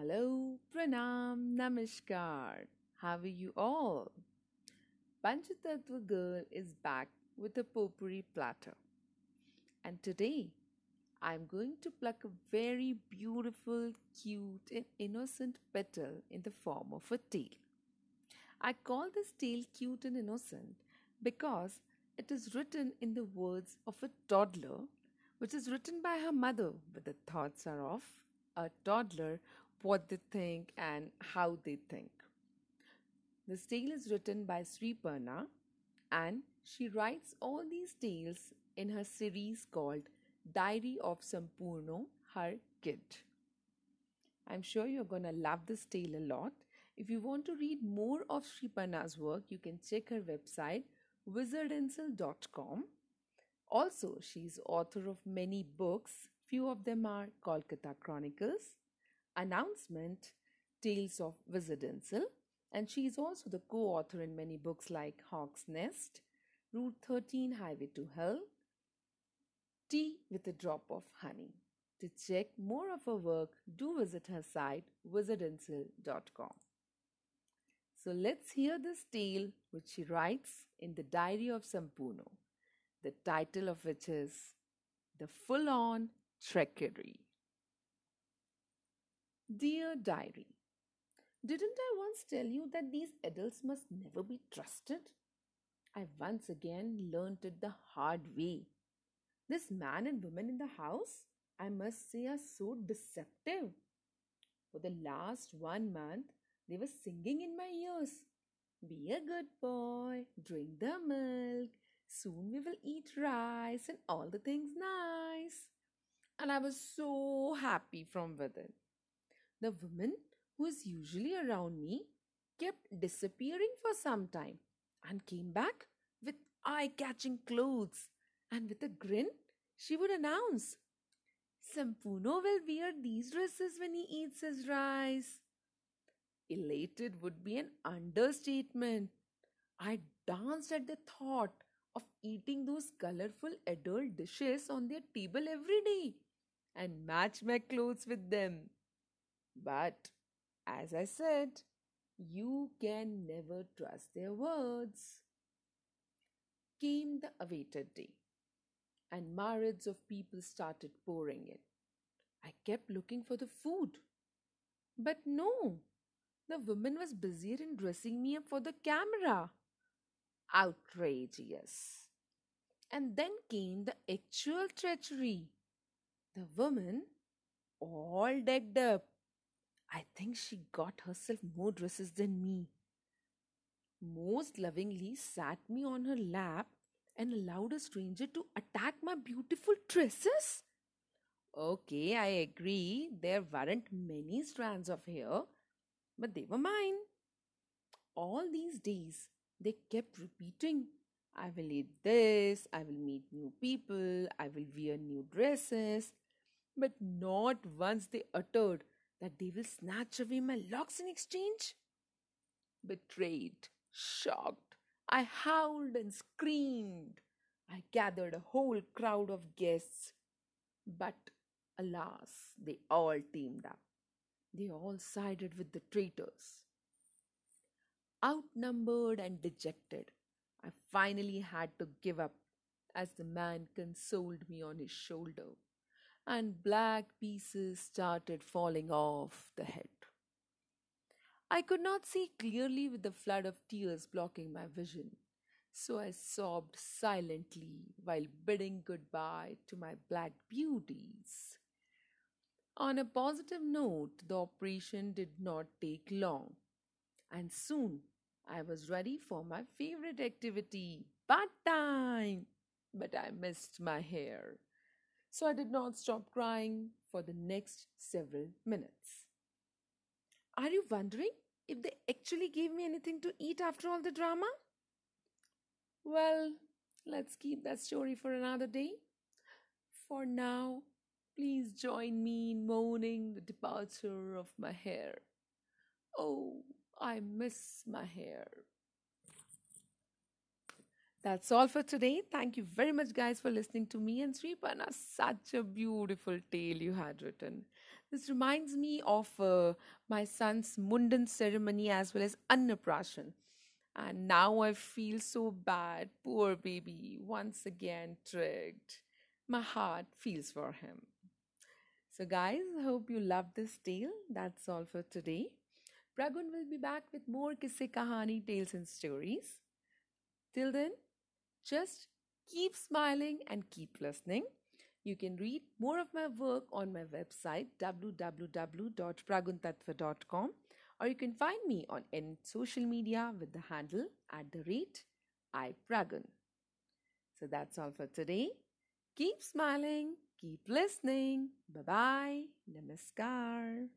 Hello, Pranam, Namaskar. How are you all? Panchatattva Girl is back with a potpourri platter. And today, I'm going to pluck a very beautiful, cute, and innocent petal in the form of a tale. I call this tale cute and innocent because it is written in the words of a toddler, which is written by her mother, but the thoughts are of a toddler, what they think and how they think. This tale is written by Sri Parna and she writes all these tales in her series called Diary of Sampurno, her kid. I'm sure you're going to love this tale a lot. If you want to read more of Sri Parna's work, you can check her website wizardansel.com. Also, she's author of many books. Few of them are Kolkata Chronicles, Announcement, Tales of Wizard Ansel, and she is also the co-author in many books like Hawk's Nest, Route 13 Highway to Hell, Tea with a Drop of Honey. To check more of her work, do visit her site wizardansel.com. So let's hear this tale which she writes in the Diary of Sampuno, the title of which is The Full On Treachery. Dear Diary, didn't I once tell you that these adults must never be trusted? I once again learnt it the hard way. This man and woman in the house, I must say, are so deceptive. For the last one month, they were singing in my ears. Be a good boy, drink the milk, soon we will eat rice and all the things nice. And I was so happy from within. The woman who is usually around me kept disappearing for some time and came back with eye catching clothes. And with a grin, she would announce, Sampuno will wear these dresses when he eats his rice. Elated would be an understatement. I danced at the thought of eating those colorful adult dishes on their table every day and match my clothes with them. But, as I said, you can never trust their words. Came the awaited day, and myriads of people started pouring in. I kept looking for the food. But no, the woman was busier in dressing me up for the camera. Outrageous. And then came the actual treachery. The woman, all decked up, I think she got herself more dresses than me. Most lovingly sat me on her lap and allowed a stranger to attack my beautiful tresses. Okay, I agree, there weren't many strands of hair, but they were mine. All these days, they kept repeating, I will eat this, I will meet new people, I will wear new dresses. But not once they uttered that they will snatch away my locks in exchange. Betrayed, shocked, I howled and screamed. I gathered a whole crowd of guests. But alas, they all teamed up. They all sided with the traitors. Outnumbered and dejected, I finally had to give up as the man consoled me on his shoulder, and black pieces started falling off the head. I could not see clearly with the flood of tears blocking my vision, so I sobbed silently while bidding goodbye to my black beauties. On a positive note, the operation did not take long, and soon I was ready for my favorite activity, bath time. But I missed my hair, so I did not stop crying for the next several minutes. Are you wondering if they actually gave me anything to eat after all the drama? Well, let's keep that story for another day. For now, please join me in mourning the departure of my hair. Oh, I miss my hair. That's all for today. Thank you very much, guys, for listening to me and Sri Parna. Such a beautiful tale you had written. This reminds me of uh, my son's Mundan ceremony as well as Annaprashan. And now I feel so bad. Poor baby, once again tricked. My heart feels for him. So, guys, I hope you loved this tale. That's all for today. Pragun will be back with more Kisse Kahani tales and stories. Till then, just keep smiling and keep listening. You can read more of my work on my website www.praguntatva.com or you can find me on any social media with the handle at the rate ipragun. So that's all for today. Keep smiling, keep listening. Bye bye. Namaskar.